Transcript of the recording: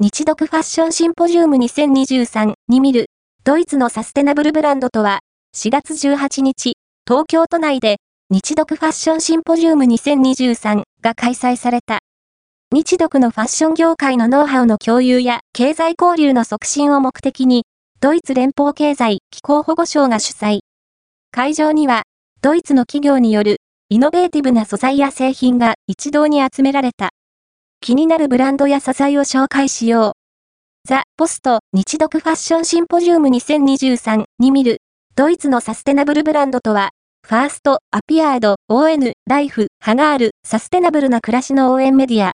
日読ファッションシンポジウム2023に見る、ドイツのサステナブルブランドとは、4月18日、東京都内で、日読ファッションシンポジウム2023が開催された。日読のファッション業界のノウハウの共有や経済交流の促進を目的に、ドイツ連邦経済気候保護省が主催。会場には、ドイツの企業によるイノベーティブな素材や製品が一堂に集められた。気になるブランドや素材を紹介しよう。ザ・ポスト日読ファッションシンポジウム2023に見る、ドイツのサステナブルブランドとは、ファースト、アピアード、ON、ライフ、ハガール、サステナブルな暮らしの応援メディア、